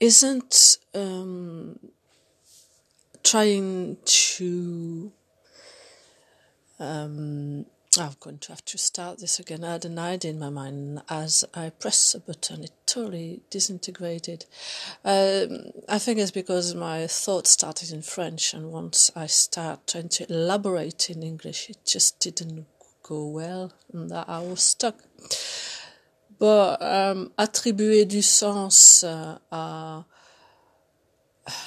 isn't um, trying to. Um, I'm going to have to start this again. I had an idea in my mind as I pressed the button, it totally disintegrated. Um, I think it's because my thought started in French, and once I start trying to elaborate in English, it just didn't go well, and I was stuck. But um, attribuer du sens uh, à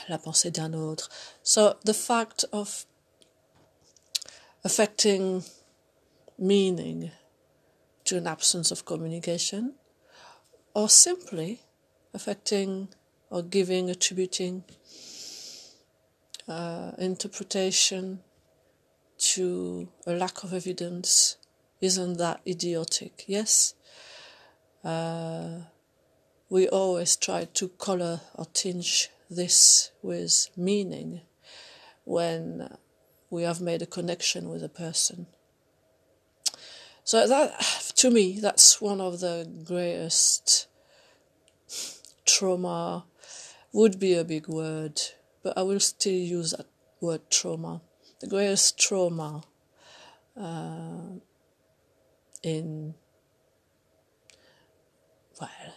la pensée d'un autre. So the fact of affecting meaning to an absence of communication, or simply affecting or giving, attributing uh, interpretation to a lack of evidence, isn't that idiotic? Yes. Uh, we always try to color or tinge this with meaning when we have made a connection with a person. So that, to me, that's one of the greatest trauma. Would be a big word, but I will still use that word trauma. The greatest trauma uh, in well,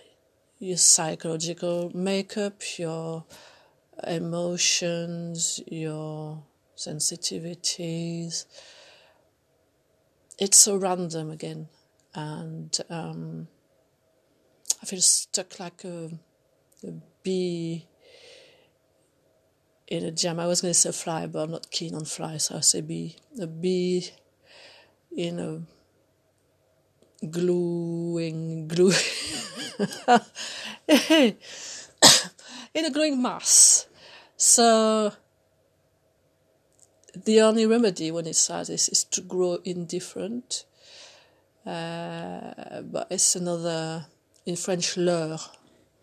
your psychological makeup, your emotions, your sensitivities. It's so random again, and um, I feel stuck like a, a bee in a jam. I was going to say fly, but I'm not keen on fly, so I say bee. A bee in a gluing, glue. in a growing mass. So the only remedy when it starts is, is to grow indifferent. Uh, but it's another, in French, lure.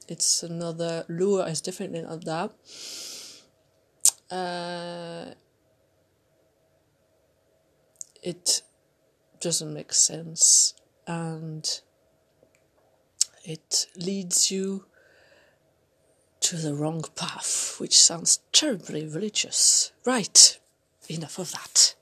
It's another lure, it's definitely not that. Uh, it doesn't make sense and it leads you to the wrong path, which sounds terribly religious. Right, enough of that.